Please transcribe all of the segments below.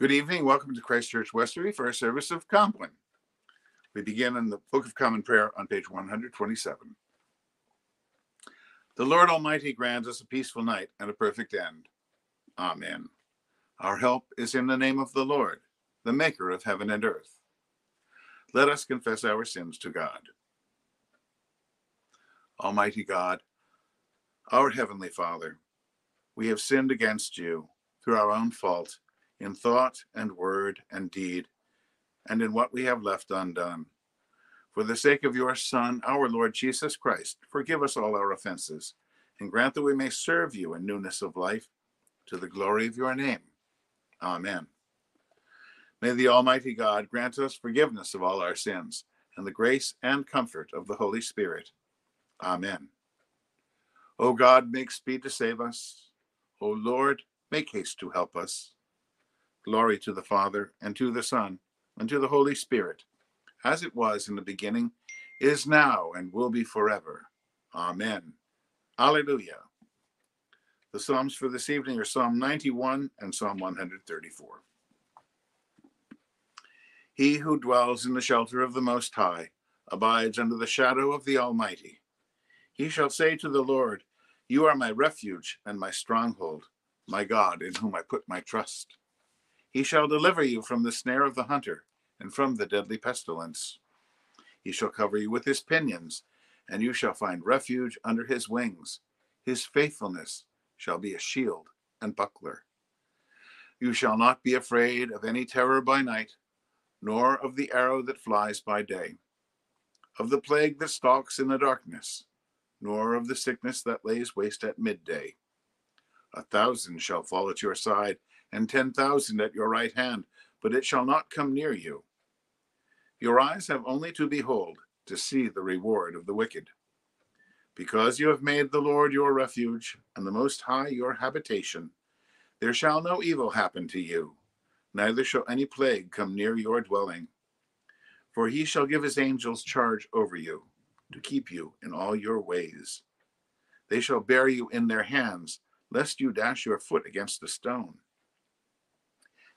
Good evening. Welcome to Christ Church Westerly for our service of Compline. We begin in the Book of Common Prayer on page 127. The Lord Almighty grants us a peaceful night and a perfect end. Amen. Our help is in the name of the Lord, the Maker of heaven and earth. Let us confess our sins to God. Almighty God, our Heavenly Father, we have sinned against you through our own fault in thought and word and deed, and in what we have left undone. For the sake of your Son, our Lord Jesus Christ, forgive us all our offenses, and grant that we may serve you in newness of life, to the glory of your name. Amen. May the Almighty God grant us forgiveness of all our sins, and the grace and comfort of the Holy Spirit. Amen. O God, make speed to save us. O Lord, make haste to help us. Glory to the Father, and to the Son, and to the Holy Spirit, as it was in the beginning, is now, and will be forever. Amen. Alleluia. The Psalms for this evening are Psalm 91 and Psalm 134. He who dwells in the shelter of the Most High abides under the shadow of the Almighty. He shall say to the Lord, You are my refuge and my stronghold, my God, in whom I put my trust. He shall deliver you from the snare of the hunter and from the deadly pestilence. He shall cover you with his pinions, and you shall find refuge under his wings. His faithfulness shall be a shield and buckler. You shall not be afraid of any terror by night, nor of the arrow that flies by day, of the plague that stalks in the darkness, nor of the sickness that lays waste at midday. A thousand shall fall at your side and ten thousand at your right hand, but it shall not come near you. Your eyes have only to behold, to see the reward of the wicked. Because you have made the Lord your refuge, and the Most High your habitation, there shall no evil happen to you, neither shall any plague come near your dwelling. For he shall give his angels charge over you, to keep you in all your ways. They shall bear you in their hands, lest you dash your foot against a stone.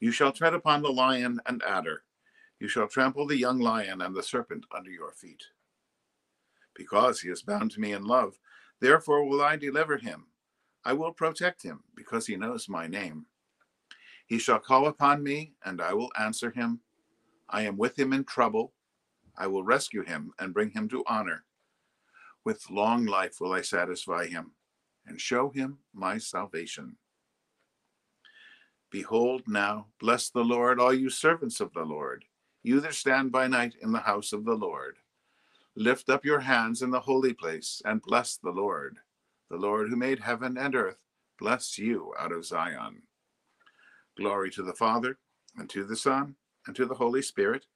You shall tread upon the lion and adder. You shall trample the young lion and the serpent under your feet. Because he is bound to me in love, therefore will I deliver him. I will protect him, because he knows my name. He shall call upon me, and I will answer him. I am with him in trouble. I will rescue him and bring him to honor. With long life will I satisfy him and show him my salvation. Behold, now, bless the Lord, all you servants of the Lord, you that stand by night in the house of the Lord. Lift up your hands in the holy place and bless the Lord. The Lord who made heaven and earth, bless you out of Zion. Glory to the Father, and to the Son, and to the Holy Spirit,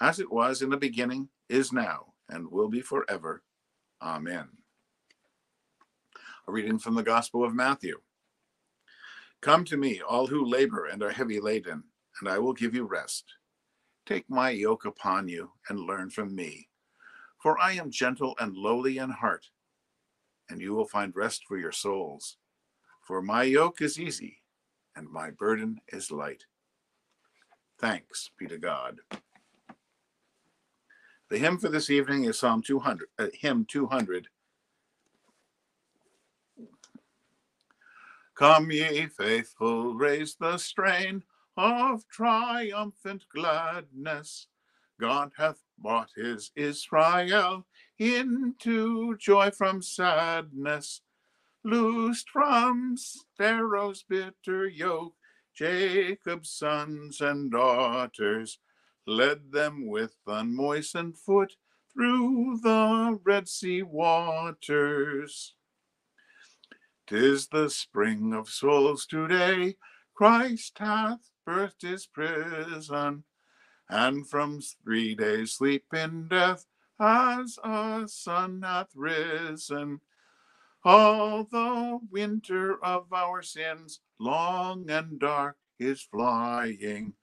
as it was in the beginning, is now, and will be forever. Amen. A reading from the Gospel of Matthew. Come to me, all who labor and are heavy laden, and I will give you rest. Take my yoke upon you and learn from me, for I am gentle and lowly in heart, and you will find rest for your souls. For my yoke is easy and my burden is light. Thanks be to God. The hymn for this evening is Psalm 200, uh, hymn 200. Come, ye faithful, raise the strain of triumphant gladness. God hath brought his Israel into joy from sadness. Loosed from Pharaoh's bitter yoke, Jacob's sons and daughters led them with unmoistened foot through the Red Sea waters. Tis the spring of souls today. Christ hath birthed his prison, and from three days' sleep in death, as a sun hath risen. All the winter of our sins, long and dark, is flying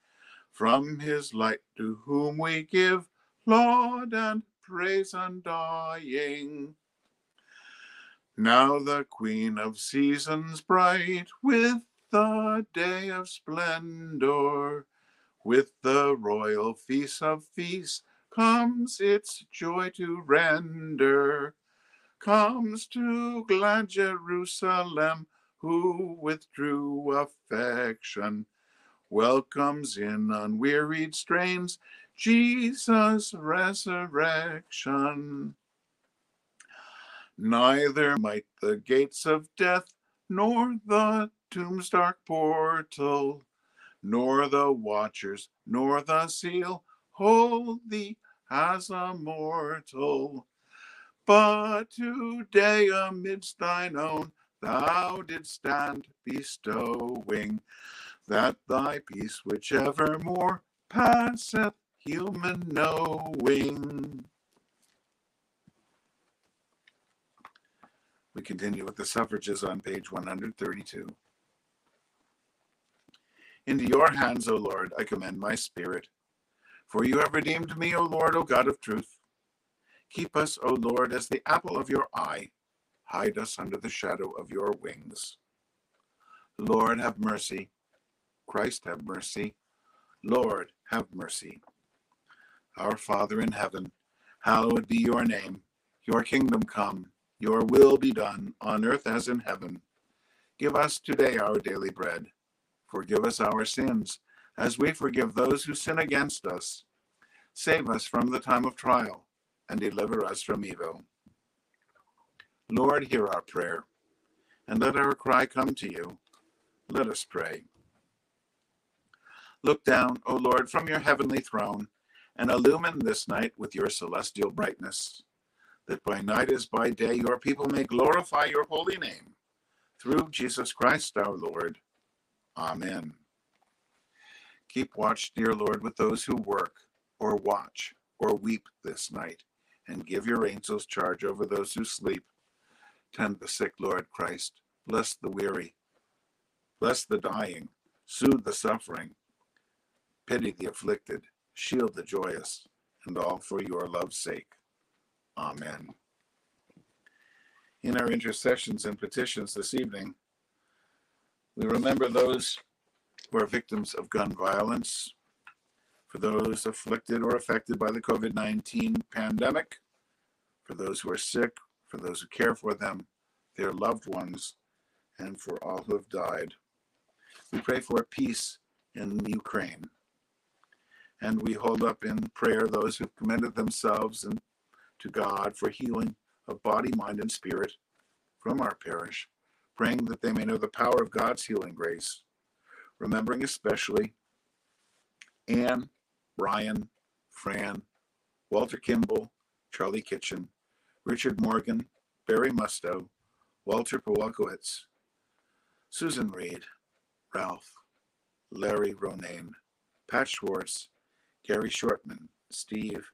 from his light, to whom we give laud and praise undying. Now the Queen of Seasons bright, with the day of splendor. With the royal feast of feasts comes its joy to render. Comes to glad Jerusalem, who with true affection welcomes in unwearied strains Jesus' resurrection. Neither might the gates of death, nor the tomb's dark portal, nor the watchers, nor the seal hold thee as a mortal. But today amidst thine own thou didst stand bestowing that thy peace which evermore passeth human knowing. We continue with the suffrages on page 132. Into your hands, O Lord, I commend my spirit. For you have redeemed me, O Lord, O God of truth. Keep us, O Lord, as the apple of your eye. Hide us under the shadow of your wings. Lord, have mercy. Christ, have mercy. Lord, have mercy. Our Father in heaven, hallowed be your name. Your kingdom come your will be done on earth as in heaven. Give us today our daily bread. Forgive us our sins, as we forgive those who sin against us. Save us from the time of trial, and deliver us from evil. Lord, hear our prayer, and let our cry come to you. Let us pray. Look down, O Lord, from your heavenly throne, and illumine this night with your celestial brightness that by night as by day your people may glorify your holy name. Through Jesus Christ our Lord. Amen. Keep watch, dear Lord, with those who work, or watch, or weep this night, and give your angels charge over those who sleep. Tend the sick, Lord Christ. Bless the weary. Bless the dying. Soothe the suffering. Pity the afflicted. Shield the joyous. And all for your love's sake. Amen. In our intercessions and petitions this evening, we remember those who are victims of gun violence, for those afflicted or affected by the COVID 19 pandemic, for those who are sick, for those who care for them, their loved ones, and for all who have died. We pray for peace in Ukraine. And we hold up in prayer those who've commended themselves and to God for healing of body, mind, and spirit from our parish, praying that they may know the power of God's healing grace, remembering especially Anne, Brian, Fran, Walter Kimball, Charlie Kitchen, Richard Morgan, Barry Musto, Walter Powalkowitz, Susan Reed, Ralph, Larry Ronayne, Pat Schwartz, Gary Shortman, Steve,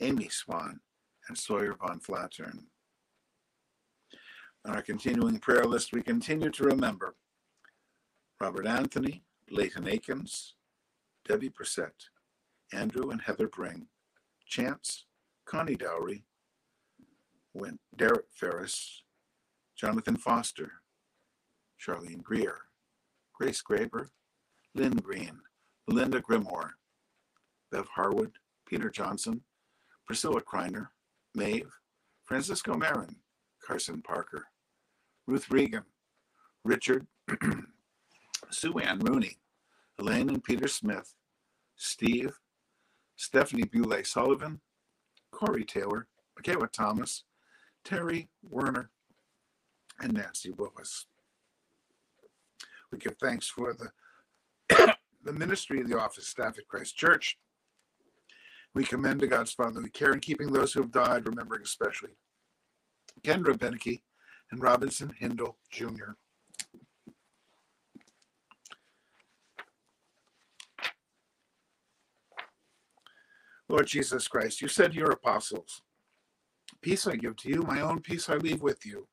Amy Swan, and Sawyer von Flattern. On our continuing prayer list, we continue to remember Robert Anthony, Leighton Akins, Debbie Brissett, Andrew and Heather Bring, Chance, Connie Dowry, Derek Ferris, Jonathan Foster, Charlene Greer, Grace Graber, Lynn Green, Belinda Grimore, Bev Harwood, Peter Johnson, Priscilla Kreiner, Maeve, Francisco Marin, Carson Parker, Ruth Regan, Richard, Sue Ann Rooney, Elaine and Peter Smith, Steve, Stephanie Bule Sullivan, Corey Taylor, Michaela Thomas, Terry Werner, and Nancy Willis. We give thanks for the, the ministry of the office staff at Christ Church we commend to God's fatherly care in keeping those who have died, remembering especially Kendra Beneke and Robinson Hindle Jr. Lord Jesus Christ, you said to your apostles, Peace I give to you, my own peace I leave with you.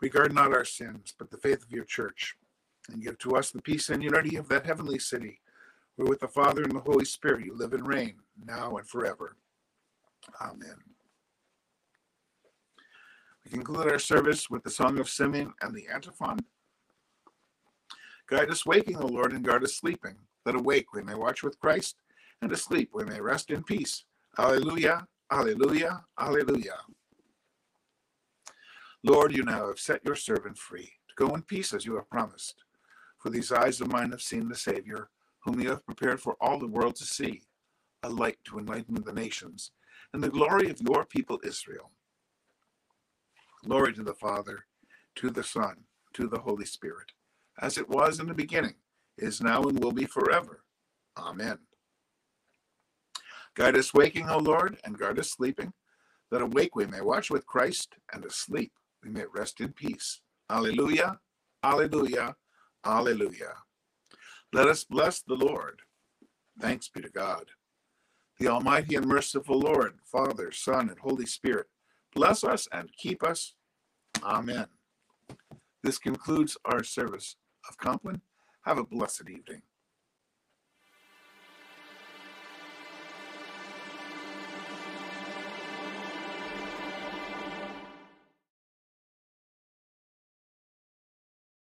Regard not our sins, but the faith of your church, and give to us the peace and unity of that heavenly city where with the Father and the Holy Spirit you live and reign, now and forever. Amen. We conclude our service with the Song of Simeon and the antiphon. Guide us waking, O Lord, and guard us sleeping, that awake we may watch with Christ, and asleep we may rest in peace. Alleluia, alleluia, alleluia. Lord, you now have set your servant free to go in peace as you have promised. For these eyes of mine have seen the Savior, whom you have prepared for all the world to see, a light to enlighten the nations, and the glory of your people Israel. Glory to the Father, to the Son, to the Holy Spirit, as it was in the beginning, is now, and will be forever. Amen. Guide us waking, O Lord, and guard us sleeping, that awake we may watch with Christ, and asleep we may rest in peace. Alleluia, alleluia, alleluia. Let us bless the Lord. Thanks be to God. The Almighty and merciful Lord, Father, Son, and Holy Spirit, bless us and keep us. Amen. This concludes our service of Compline. Have a blessed evening.